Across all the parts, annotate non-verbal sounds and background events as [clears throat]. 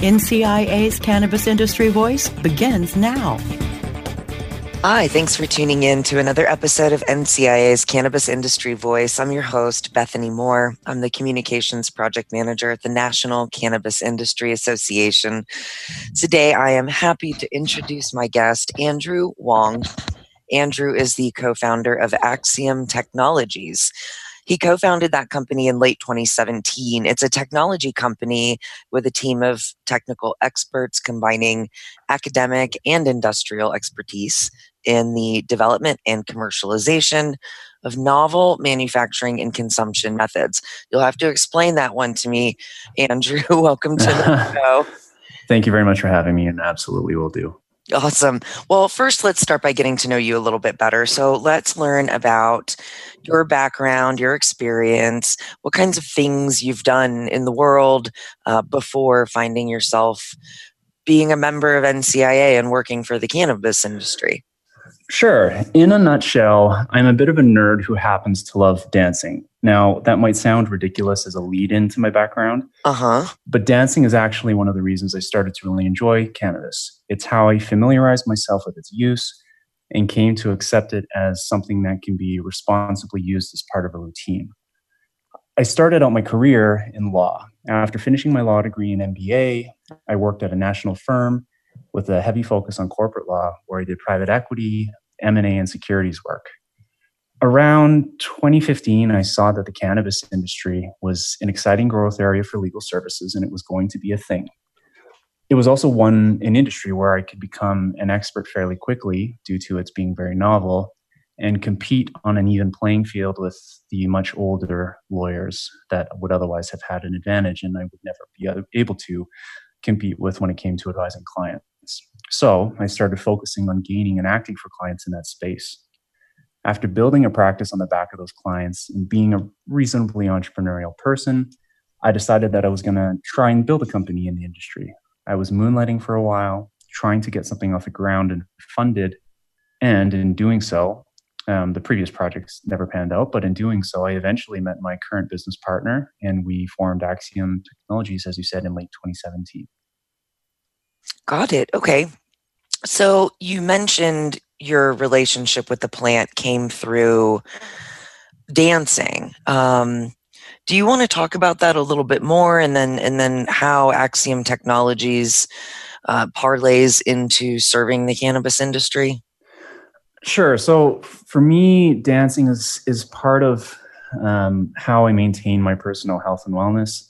NCIA's Cannabis Industry Voice begins now. Hi, thanks for tuning in to another episode of NCIA's Cannabis Industry Voice. I'm your host, Bethany Moore. I'm the Communications Project Manager at the National Cannabis Industry Association. Today, I am happy to introduce my guest, Andrew Wong. Andrew is the co founder of Axiomm Technologies. He co founded that company in late 2017. It's a technology company with a team of technical experts combining academic and industrial expertise in the development and commercialization of novel manufacturing and consumption methods. You'll have to explain that one to me, Andrew. [laughs] Welcome to the [laughs] show. Thank you very much for having me, and absolutely will do. Awesome. Well, first, let's start by getting to know you a little bit better. So, let's learn about your background, your experience, what kinds of things you've done in the world uh, before finding yourself being a member of NCIA and working for the cannabis industry. Sure. In a nutshell, I'm a bit of a nerd who happens to love dancing. Now, that might sound ridiculous as a lead into my background. Uh-huh. But dancing is actually one of the reasons I started to really enjoy cannabis. It's how I familiarized myself with its use and came to accept it as something that can be responsibly used as part of a routine. I started out my career in law. After finishing my law degree in MBA, I worked at a national firm with a heavy focus on corporate law where I did private equity, M&A and securities work. Around 2015, I saw that the cannabis industry was an exciting growth area for legal services and it was going to be a thing. It was also one an industry where I could become an expert fairly quickly due to its being very novel and compete on an even playing field with the much older lawyers that would otherwise have had an advantage and I would never be able to compete with when it came to advising clients. So I started focusing on gaining and acting for clients in that space. After building a practice on the back of those clients and being a reasonably entrepreneurial person, I decided that I was going to try and build a company in the industry. I was moonlighting for a while, trying to get something off the ground and funded. And in doing so, um, the previous projects never panned out, but in doing so, I eventually met my current business partner and we formed Axiomm Technologies, as you said, in late 2017. Got it. Okay. So you mentioned your relationship with the plant came through dancing. Um, do you want to talk about that a little bit more, and then and then how Axiomm Technologies uh, parlays into serving the cannabis industry? Sure. So for me, dancing is is part of um, how I maintain my personal health and wellness.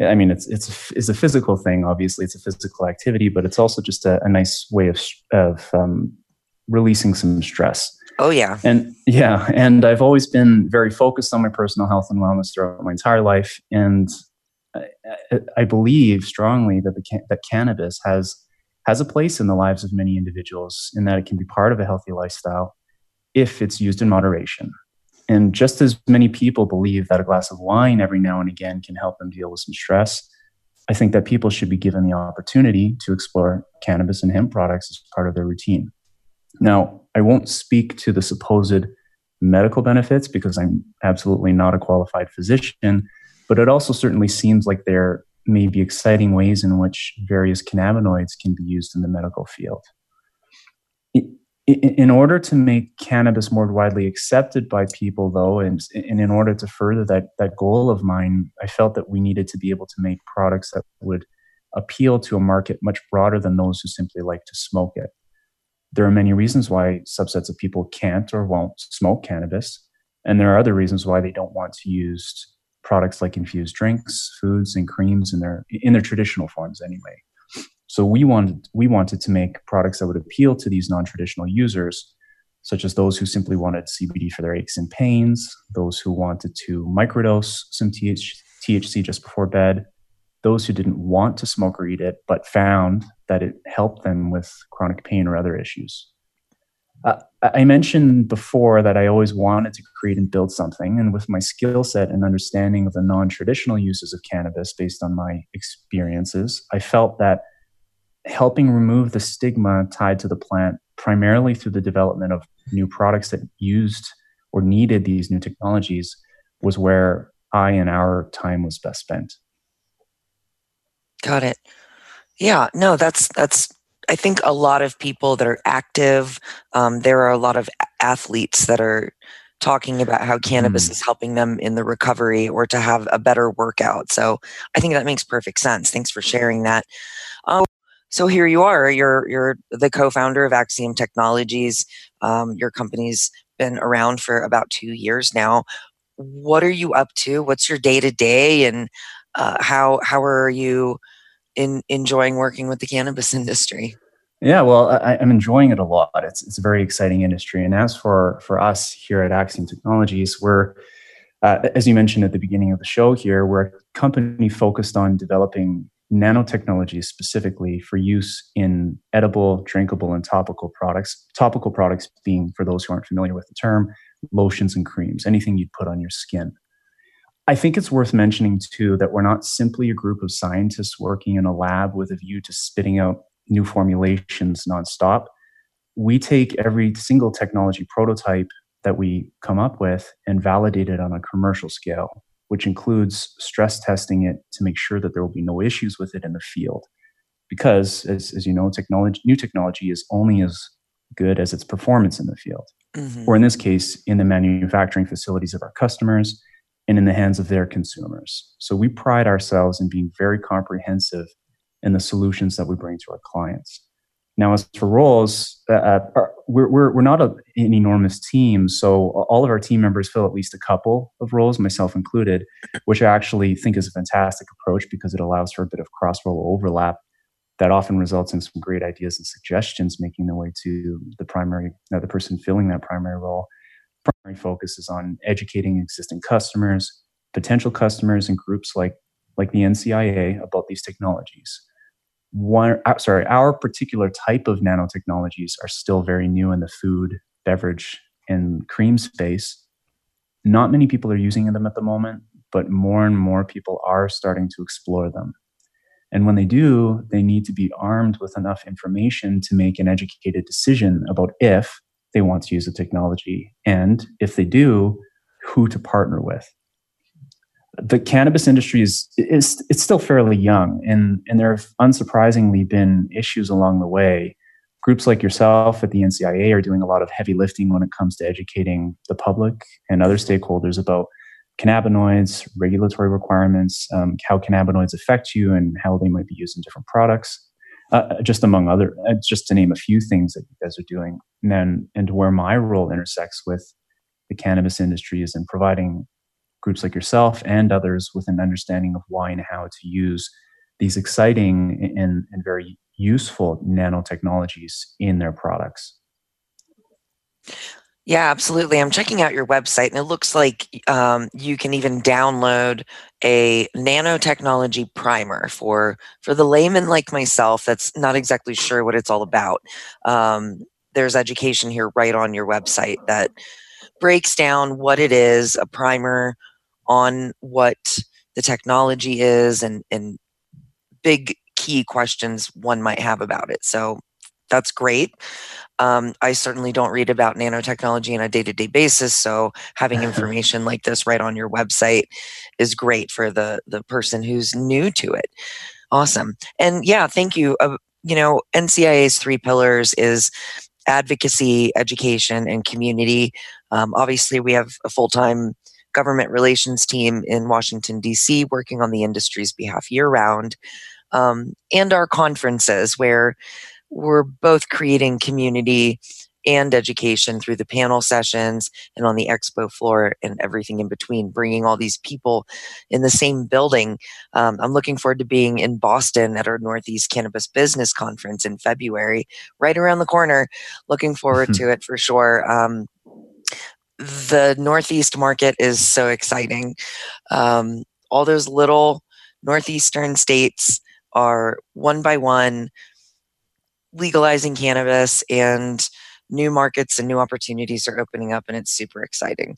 I mean, it's it's it's a physical thing. Obviously, it's a physical activity, but it's also just a, a nice way of of um, releasing some stress. Oh yeah, and yeah, and I've always been very focused on my personal health and wellness throughout my entire life, and I, I believe strongly that the that cannabis has has a place in the lives of many individuals, and that it can be part of a healthy lifestyle if it's used in moderation. And just as many people believe that a glass of wine every now and again can help them deal with some stress, I think that people should be given the opportunity to explore cannabis and hemp products as part of their routine. Now, I won't speak to the supposed medical benefits because I'm absolutely not a qualified physician, but it also certainly seems like there may be exciting ways in which various cannabinoids can be used in the medical field. In order to make cannabis more widely accepted by people though and, and, in order to further that that goal of mine i felt that we needed to be able to make products that would appeal to a market much broader than those who simply like to smoke it there are many reasons why subsets of people can't or won't smoke cannabis and there are other reasons why they don't want to use products like infused drinks foods and creams in their in their traditional forms anyway. So we wanted we wanted to make products that would appeal to these non-traditional users such as those who simply wanted CBD for their aches and pains, those who wanted to microdose some THC just before bed, those who didn't want to smoke or eat it, but found that it helped them with chronic pain or other issues. Uh, I mentioned before that I always wanted to create and build something. And with my skill set and understanding of the non traditional uses of cannabis based on my experiences, I felt that helping remove the stigma tied to the plant, primarily through the development of new products that used or needed these new technologies, was where I and our time was best spent. Got it. Yeah, no, that's that's I think a lot of people that are active, um, there are a lot of athletes that are talking about how cannabis mm. is helping them in the recovery or to have a better workout. So I think that makes perfect sense. Thanks for sharing that. Uh, so here you are. You're you're the co-founder of Axiomm Technologies. Um, your company's been around for about two years now. What are you up to? What's your day to day, and uh, how how are you? in enjoying working with the cannabis [laughs] industry? Yeah, well, I, am enjoying it a lot. It's it's a very exciting industry, and as for for us here at Axiomm Technologies, we're uh, as you mentioned at the beginning of the show here, we're a company focused on developing nanotechnology specifically for use in edible, drinkable, and topical products. Topical products being, for those who aren't familiar with the term, lotions and creams, anything you'd put on your skin. I think it's worth mentioning too that we're not simply a group of scientists working in a lab with a view to spitting out new formulations nonstop. We take every single technology prototype that we come up with and validate it on a commercial scale, which includes stress testing it to make sure that there will be no issues with it in the field. Because, as, as you know, technology, new technology is only as good as its performance in the field, mm-hmm. or in this case, in the manufacturing facilities of our customers and in the hands of their consumers. So we pride ourselves in being very comprehensive in the solutions that we bring to our clients. Now, as for roles, uh, uh we're, we're, we're not a, an enormous team. So all of our team members fill at least a couple of roles, myself included, which I actually think is a fantastic approach because it allows for a bit of cross role overlap that often results in some great ideas and suggestions making their way to the primary, uh, the person filling that primary role primary focus is on educating existing customers, potential customers, and groups like like the NCIA about these technologies. One, uh, sorry, our particular type of nanotechnologies are still very new in the food, beverage, and cream space. Not many people are using them at the moment, but more and more people are starting to explore them. And when they do, they need to be armed with enough information to make an educated decision about if they want to use the technology, and if they do, who to partner with. The cannabis industry is, is it's still fairly young, and, and there have unsurprisingly been issues along the way. Groups like yourself at the NCIA are doing a lot of heavy lifting when it comes to educating the public and other stakeholders about cannabinoids, regulatory requirements, um, how cannabinoids affect you, and how they might be used in different products uh, just among other, uh, just to name a few things that you guys are doing. And then, and where my role intersects with the cannabis industry is in providing groups like yourself and others with an understanding of why and how to use these exciting and, and very useful nanotechnologies in their products. Yeah, absolutely. I'm checking out your website, and it looks like um, you can even download a nanotechnology primer for for the layman like myself. That's not exactly sure what it's all about. Um, there's education here right on your website that breaks down what it is, a primer on what the technology is, and and big key questions one might have about it. So that's great. Um, I certainly don't read about nanotechnology on a day to day basis. So having [laughs] information like this right on your website is great for the, the person who's new to it. Awesome. And yeah, thank you. Uh, you know, NCIA's three pillars is advocacy, education, and community. Um, obviously, we have a full time government relations team in Washington, D.C., working on the industry's behalf year round, um, and our conferences where we're both creating community and education through the panel sessions and on the expo floor and everything in between, bringing all these people in the same building. Um, I'm looking forward to being in Boston at our Northeast Cannabis Business Conference in February, right around the corner. Looking forward to it for sure. Um, the Northeast market is so exciting. Um, all those little Northeastern states are one by one legalizing cannabis and new markets and new opportunities are opening up and it's super exciting.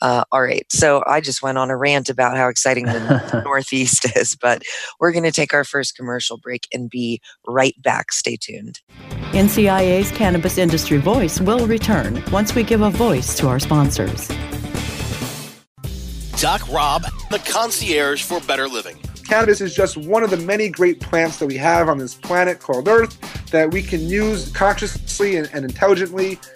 Uh, all right so i just went on a rant about how exciting the [laughs] northeast is but we're going to take our first commercial break and be right back. Stay tuned. Ncia's cannabis industry voice will return once we give a voice to our sponsors. Doc rob the concierge for better living Cannabis is just one of the many great plants that we have on this planet called Earth that we can use consciously and, and intelligently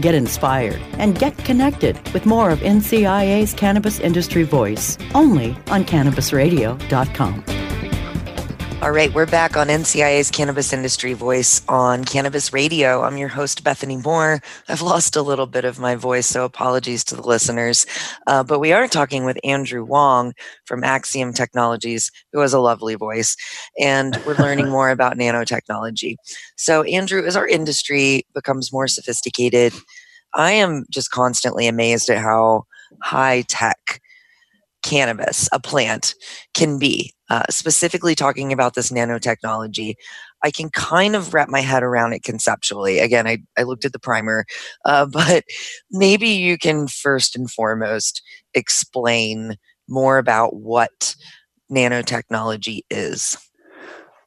get inspired, and get connected with more of NCIA's Cannabis Industry Voice only on CannabisRadio.com. All right, we're back on NCIA's Cannabis Industry Voice on Cannabis Radio. I'm your host, Bethany Moore. I've lost a little bit of my voice, so apologies to the listeners. Uh, but we are talking with Andrew Wong from Axiomm Technologies, who has a lovely voice, and we're learning more [laughs] about nanotechnology. So, Andrew, as our industry becomes more sophisticated, I am just constantly amazed at how high tech cannabis, a plant, can be. Uh, specifically talking about this nanotechnology, I can kind of wrap my head around it conceptually. Again, I, I looked at the primer, uh, [laughs] but maybe you can first and foremost explain more about what nanotechnology is.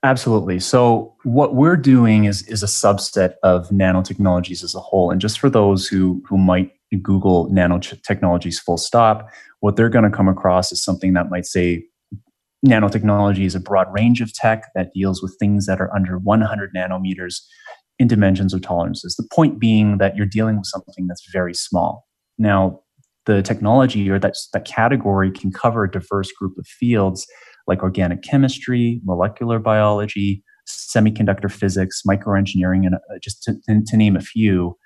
Absolutely. So what we're doing is is a subset of nanotechnologies as a whole. And just for those who who might Google nanotechnologies full stop, what they're going to come across is something that might say nanotechnology is a broad range of tech that deals with things that are under 100 nanometers in dimensions or tolerances. The point being that you're dealing with something that's very small. Now, the technology or that, that category can cover a diverse group of fields like organic chemistry, molecular biology, semiconductor physics, microengineering, and uh, just to, to, name a few.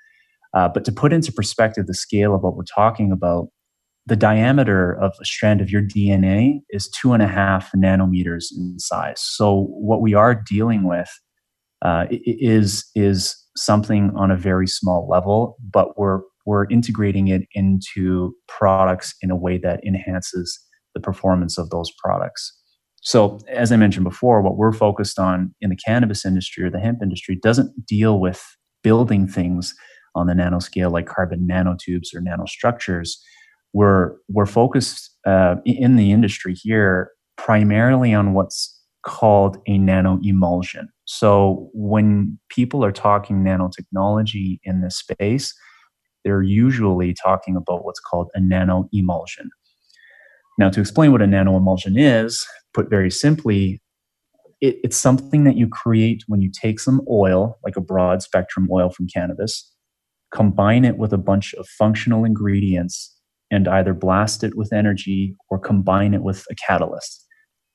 Uh, but to put into perspective the scale of what we're talking about, the diameter of a strand of your DNA is two and a half nanometers in size. So what we are dealing with uh, is is something on a very small level, but we're we're integrating it into products in a way that enhances the performance of those products. So, as I mentioned before, what we're focused on in the cannabis industry or the hemp industry doesn't deal with building things on the nanoscale like carbon nanotubes or nanostructures. We're we're focused uh, in the industry here primarily on what's called a nano emulsion. So when people are talking nanotechnology in this space, they're usually talking about what's called a nano emulsion. Now, to explain what a nano emulsion is, put very simply, it, it's something that you create when you take some oil, like a broad spectrum oil from cannabis, combine it with a bunch of functional ingredients, and either blast it with energy or combine it with a catalyst.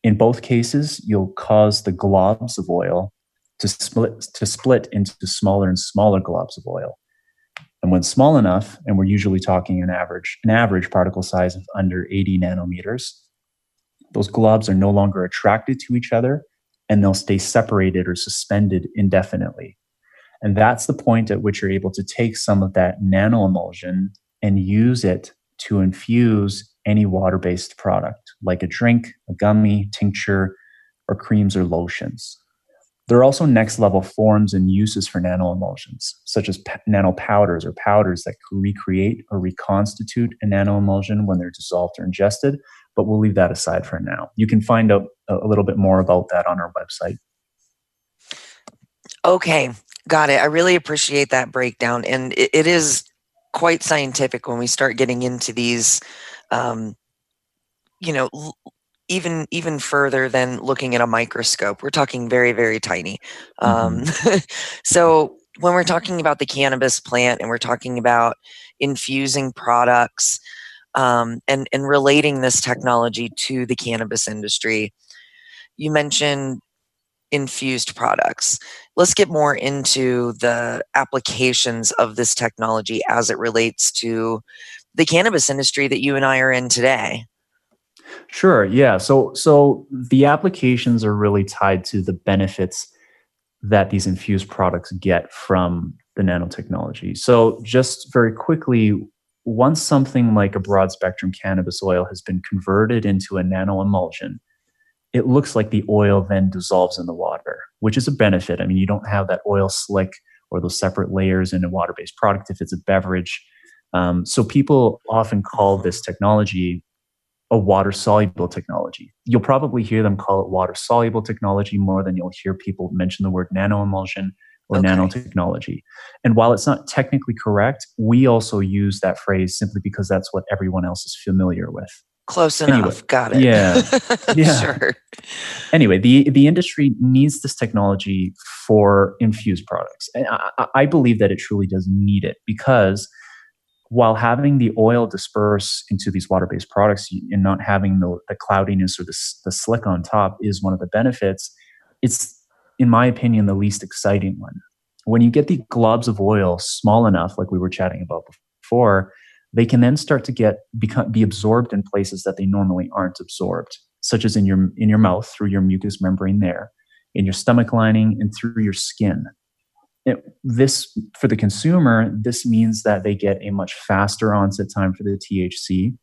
In both cases, you'll cause the globs of oil to split, to split into smaller and smaller globs of oil. And when small enough, and we're usually talking an average, an average particle size of under 80 nanometers, those globs are no longer attracted to each other and they'll stay separated or suspended indefinitely. And that's the point at which you're able to take some of that nano emulsion and use it to infuse any water based product like a drink, a gummy, tincture, or creams or lotions. There are also next level forms and uses for nanoemulsions, such as p- nanopowders or powders that recreate or reconstitute a nanoemulsion when they're dissolved or ingested, but we'll leave that aside for now. You can find out uh, a little bit more about that on our website. Okay, got it. I really appreciate that breakdown. And it, it is quite scientific when we start getting into these um, you know even even further than looking at a microscope we're talking very very tiny um, mm-hmm. um, [laughs] so when we're talking about the cannabis plant and we're talking about infusing products um, and and relating this technology to the cannabis industry you mentioned infused products let's get more into the applications of this technology as it relates to the cannabis industry that you and i are in today Sure. Yeah. So so the applications are really tied to the benefits that these infused products get from the nanotechnology. So just very quickly, once something like a broad spectrum cannabis oil has been converted into a nano emulsion, it looks like the oil then dissolves in the water, which is a benefit. I mean, you don't have that oil slick or those separate layers in a water based product if it's a beverage. Um, so people often call this technology a water soluble technology. You'll probably hear them call it water soluble technology more than you'll hear people mention the word nano emulsion or okay. nanotechnology. And while it's not technically correct, we also use that phrase simply because that's what everyone else is familiar with. Close enough. Anyway, Got it. Yeah. [laughs] yeah. sure. Anyway, the, the industry needs this technology for infused products. And I, I believe that it truly does need it because while having the oil disperse into these water-based products and not having the, the cloudiness or the, the slick on top is one of the benefits it's in my opinion the least exciting one when you get the globs of oil small enough like we were chatting about before they can then start to get become be absorbed in places that they normally aren't absorbed such as in your in your mouth through your mucous membrane there in your stomach lining and through your skin. It, this for the consumer this means that they get a much faster onset time for the thc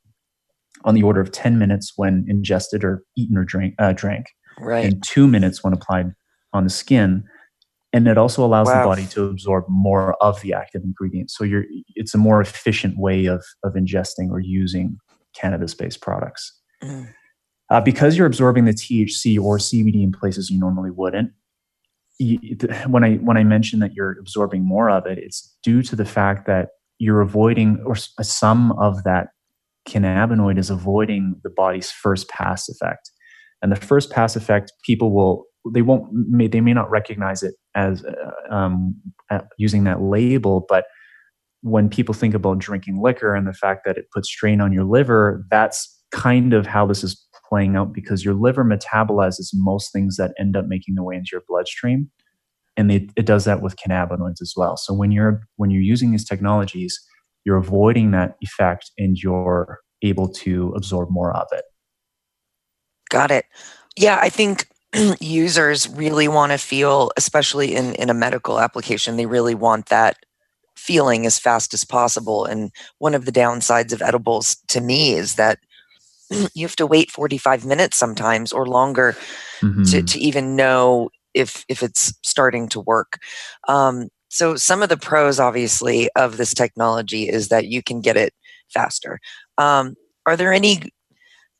on the order of 10 minutes when ingested or eaten or drink, uh, drank right. and two minutes when applied on the skin and it also allows wow. the body to absorb more of the active ingredient so you're it's a more efficient way of of ingesting or using cannabis based products mm. uh, because you're absorbing the thc or cbd in places you normally wouldn't when I when I mention that you're absorbing more of it, it's due to the fact that you're avoiding, or some of that cannabinoid is avoiding the body's first pass effect. And the first pass effect, people will they won't may, they may not recognize it as uh, um, using that label, but when people think about drinking liquor and the fact that it puts strain on your liver, that's kind of how this is playing out because your liver metabolizes most things that end up making their way into your bloodstream. And it does that with cannabinoids as well. So when you're when you're using these technologies you're avoiding that effect and you're able to absorb more of it. Got it. Yeah i think [clears throat] users really want to feel especially in in a medical application they really want that feeling as fast as possible. And one of the downsides of edibles to me is that [clears throat] you have to wait 45 minutes sometimes or longer mm-hmm. to, to even know if if it's starting to work. Um, so some of the pros, obviously, of this technology is that you can get it faster. Um, are there any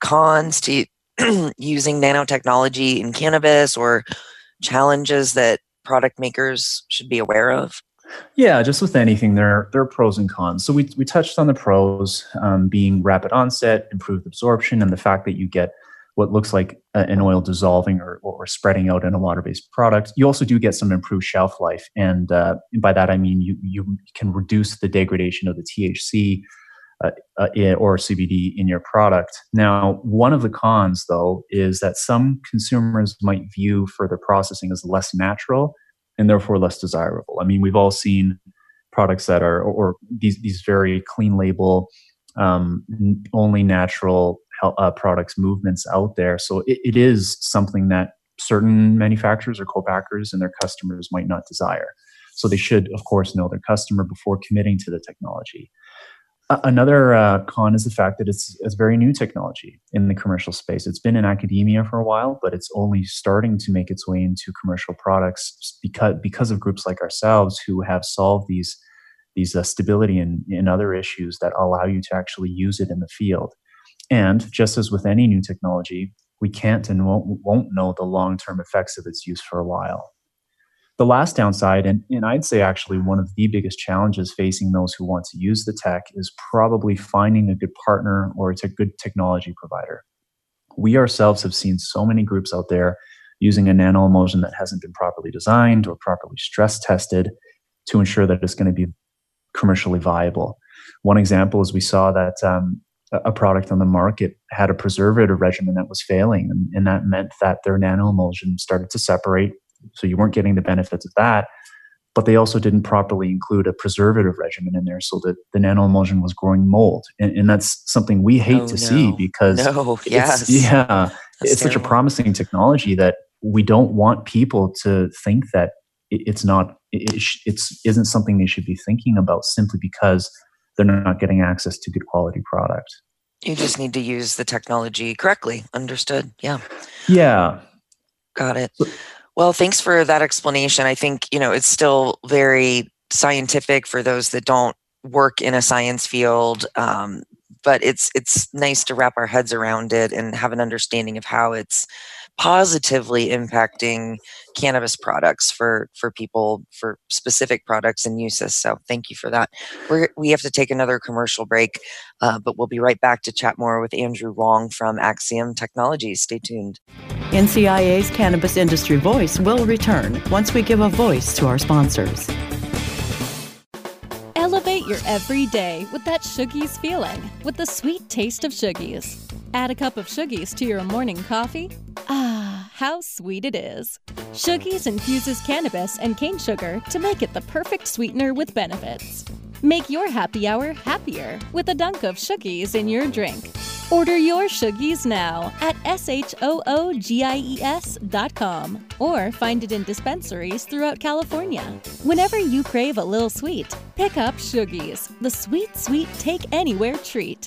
cons to [clears throat] using nanotechnology in cannabis or challenges that product makers should be aware of? Yeah, just with anything, there there are pros and cons. So we we touched on the pros um, being rapid onset, improved absorption, and the fact that you get what looks like an oil dissolving or, or spreading out in a water-based product. You also do get some improved shelf life, and, uh, and by that I mean you you can reduce the degradation of the THC uh, uh, or CBD in your product. Now, one of the cons, though, is that some consumers might view further processing as less natural and therefore less desirable. I mean, we've all seen products that are, or, or these these very clean label, um, only natural uh, products movements out there. So it, it is something that certain manufacturers or co-packers and their customers might not desire. So they should, of course, know their customer before committing to the technology. Another uh, con is the fact that it's, it's very new technology in the commercial space. It's been in academia for a while, but it's only starting to make its way into commercial products because because of groups like ourselves who have solved these these uh, stability and, and other issues that allow you to actually use it in the field. And just as with any new technology, we can't and won't, won't know the long term effects of its use for a while. The last downside, and, and I'd say actually one of the biggest challenges facing those who want to use the tech, is probably finding a good partner or it's a good technology provider. We ourselves have seen so many groups out there using a nano emulsion that hasn't been properly designed or properly stress tested to ensure that it's going to be commercially viable. One example is we saw that um, a product on the market had a preservative regimen that was failing, and, and that meant that their nano emulsion started to separate so you weren't getting the benefits of that. But they also didn't properly include a preservative regimen in there so that the nano emulsion was growing mold. And, and that's something we hate oh, to no. see because no, yes. yeah, that's it's terrible. such a promising technology that we don't want people to think that it's not it, it's isn't something they should be thinking about simply because they're not getting access to good quality product. You just need to use the technology correctly. Understood. Yeah. Yeah. Got it. Well, thanks for that explanation. I think, you know, it's still very scientific for those that don't work in a science field. Um, but it's it's nice to wrap our heads around it and have an understanding of how it's positively impacting cannabis products for for people for specific products and uses so thank you for that. We're, we have to take another commercial break uh, but we'll be right back to chat more with andrew wong from axiomm technologies. Stay tuned. Ncia's cannabis industry voice will return once we give a voice to our sponsors Elevate your everyday with that Shoogies feeling, with the sweet taste of Shoogies. Add a cup of Shoogies to your morning coffee. Ah, how sweet it is. Shoogies infuses cannabis and cane sugar to make it the perfect sweetener with benefits. Make your happy hour happier with a dunk of Shoogies in your drink. Order your Shoogies now at S-H-O-O-G-I-E-S.com or find it in dispensaries throughout California. Whenever you crave a little sweet, pick up Shoogies, the sweet, sweet take anywhere treat.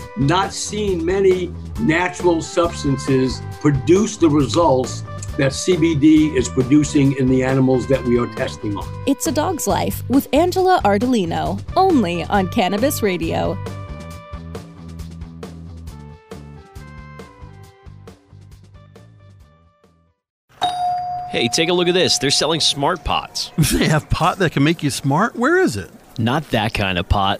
not seen many natural substances produce the results that CBD is producing in the animals that we are testing on. It's a Dog's Life with Angela Ardolino, only on Cannabis Radio. Hey, take a look at this. They're selling smart pots. [laughs] They have pot that can make you smart? Where is it? Not that kind of pot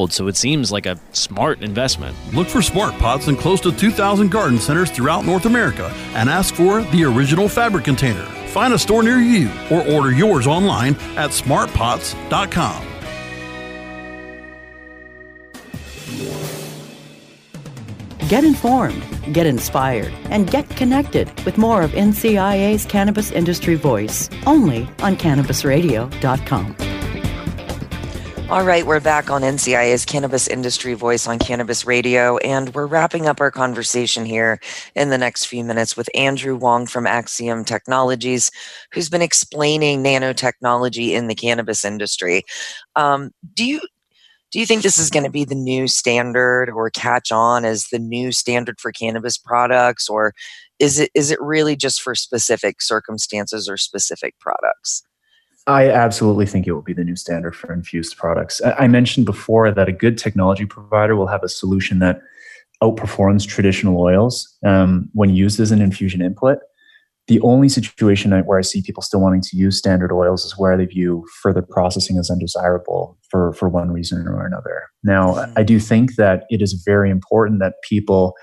so it seems like a smart investment. Look for Smart Pots in close to 2,000 garden centers throughout North America and ask for the original fabric container. Find a store near you or order yours online at smartpots.com. Get informed, get inspired, and get connected with more of NCIA's Cannabis Industry Voice only on CannabisRadio.com. All right, we're back on NCIA's Cannabis Industry Voice on Cannabis Radio, and we're wrapping up our conversation here in the next few minutes with Andrew Wong from Axiomm Technologies, who's been explaining nanotechnology in the cannabis industry. Um, do you do you think this is going to be the new standard or catch on as the new standard for cannabis products, or is it is it really just for specific circumstances or specific products? I absolutely think it will be the new standard for infused products. I mentioned before that a good technology provider will have a solution that outperforms traditional oils um, when used as an infusion input. The only situation where I see people still wanting to use standard oils is where they view further processing as undesirable for, for one reason or another. Now. I do think that it is very important that people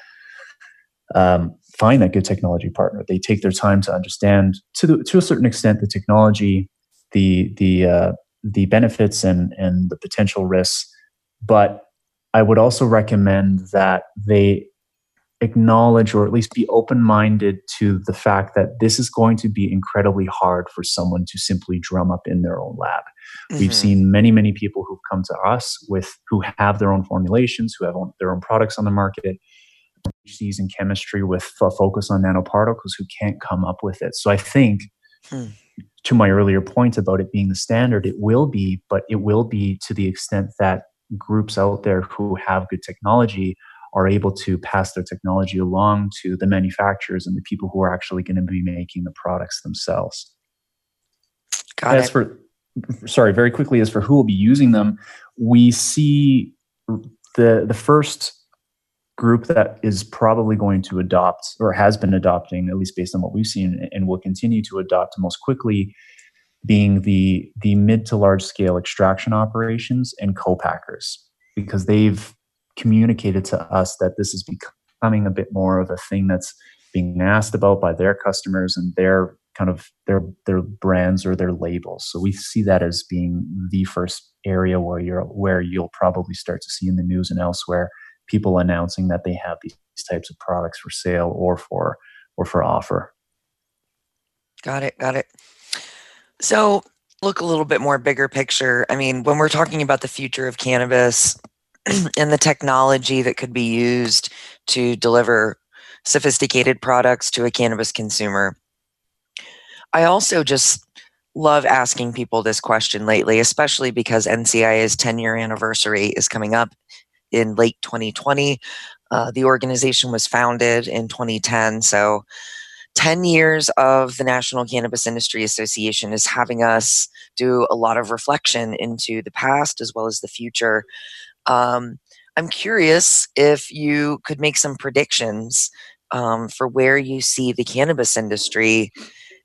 um, find that good technology partner. They take their time to understand, to, the, to a certain extent, the technology, the the uh, the benefits and and the potential risks, but I would also recommend that they acknowledge or at least be open minded to the fact that this is going to be incredibly hard for someone to simply drum up in their own lab. Mm-hmm. We've seen many, many people who've come to us with who have their own formulations, who have own, their own products on the market, PhDs in chemistry with a focus on nanoparticles who can't come up with it. So I think hmm to my earlier point about it being the standard, it will be, but it will be to the extent that groups out there who have good technology are able to pass their technology along to the manufacturers and the people who are actually going to be making the products themselves. Got as it. for sorry, very quickly as for who will be using them, we see the the first group that is probably going to adopt or has been adopting, at least based on what we've seen, and will continue to adopt most quickly, being the the mid to large scale extraction operations and co-packers, because they've communicated to us that this is becoming a bit more of a thing that's being asked about by their customers and their kind of their their brands or their labels. So we see that as being the first area where you're where you'll probably start to see in the news and elsewhere people announcing that they have these types of products for sale or for or for offer. Got it. Got it. So look a little bit more bigger picture. I mean, when we're talking about the future of cannabis [clears throat] and the technology that could be used to deliver sophisticated products to a cannabis consumer, I also just love asking people this question lately, especially because NCIA's 10 year anniversary is coming up in late 2020. Uh, the organization was founded in 2010. So 10 years of the National Cannabis Industry Association is having us do a lot of reflection into the past as well as the future. Um, I'm curious if you could make some predictions um, for where you see the cannabis industry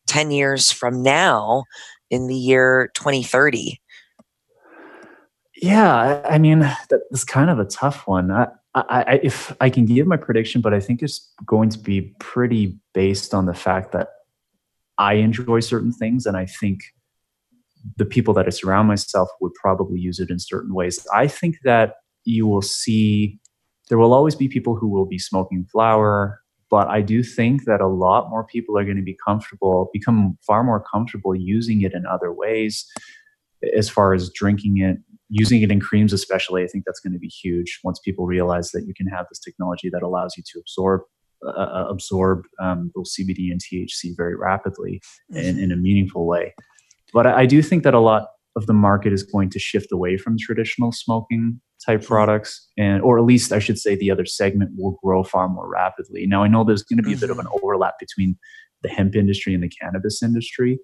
10 years from now in the year 2030. Yeah, I mean that's kind of a tough one. I, I, if I can give my prediction, but I think it's going to be pretty based on the fact that I enjoy certain things, and I think the people that I surround myself would probably use it in certain ways. I think that you will see there will always be people who will be smoking flower, but I do think that a lot more people are going to be comfortable, become far more comfortable using it in other ways, as far as drinking it, using it in creams especially i think that's going to be huge once people realize that you can have this technology that allows you to absorb uh, uh absorb um, those cbd and thc very rapidly in, in a meaningful way but I, I, do think that a lot of the market is going to shift away from traditional smoking type products and or at least i should say the other segment will grow far more rapidly now i know there's going to be mm-hmm. a bit of an mm-hmm. overlap between the hemp industry and the cannabis industry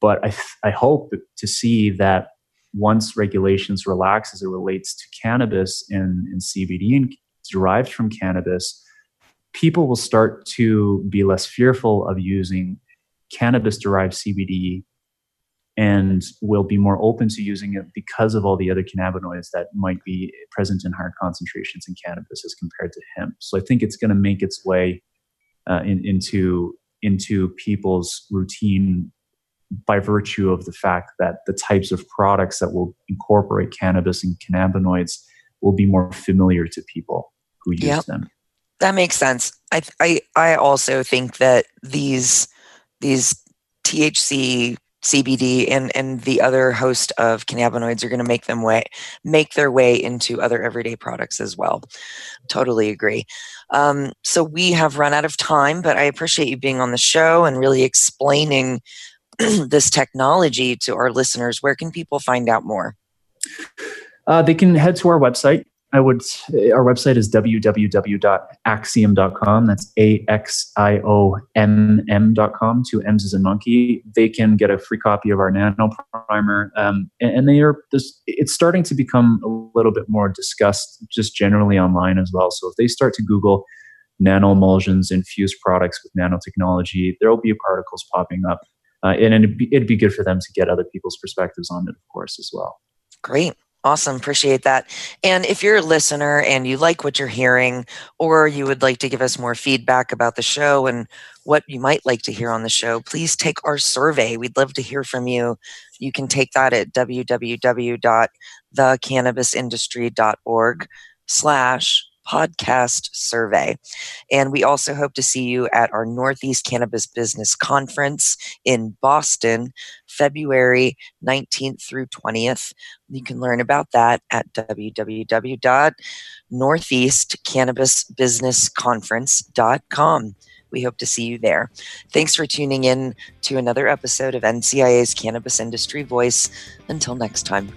but i, I hope to see that once regulations relax as it relates to cannabis and, and cbd and derived from cannabis people will start to be less fearful of using cannabis derived cbd and will be more open to using it because of all the other cannabinoids that might be present in higher concentrations in cannabis as compared to hemp. So I think it's going to make its way uh, in, into into people's routine by virtue of the fact that the types of products that will incorporate cannabis and cannabinoids will be more familiar to people who use yep. them. That makes sense. I, I I also think that these these THC CBD and and the other host of cannabinoids are going to make them way make their way into other everyday products as well. Totally agree. Um, so we have run out of time, but I appreciate you being on the show and really explaining [clears throat] this technology to our listeners. Where can people find out more? Uh, they can head to our website, I would, our website is www.axiomm.com. That's A X I O M M.com. Two M's is a monkey. They can get a free copy of our nano primer. Um, and, and, they are, this, it's starting to become a little bit more discussed just generally online as well. So if they start to Google nano emulsions, infused products with nanotechnology, there will be articles popping up. Uh, and it'd be, it'd be good for them to get other people's perspectives on it, of course, as well. Great. Awesome. Appreciate that. And if you're a listener and you like what you're hearing, or you would like to give us more feedback about the show and what you might like to hear on the show, please take our survey. We'd love to hear from you. You can take that at www.thecannabisindustry.org slash podcast survey. And we also hope to see you at our Northeast Cannabis Business Conference in Boston, February 19th through 20th. You can learn about that at www.northeastcannabisbusinessconference.com. We hope to see you there. Thanks for tuning in to another episode of NCIA's Cannabis Industry Voice. Until next time.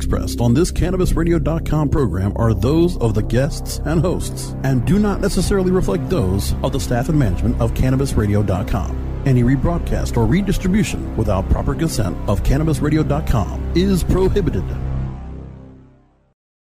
Expressed on this CannabisRadio.com program are those of the guests and hosts and do not necessarily reflect those of the staff and management of CannabisRadio.com. Any rebroadcast or redistribution without proper consent of CannabisRadio.com is prohibited.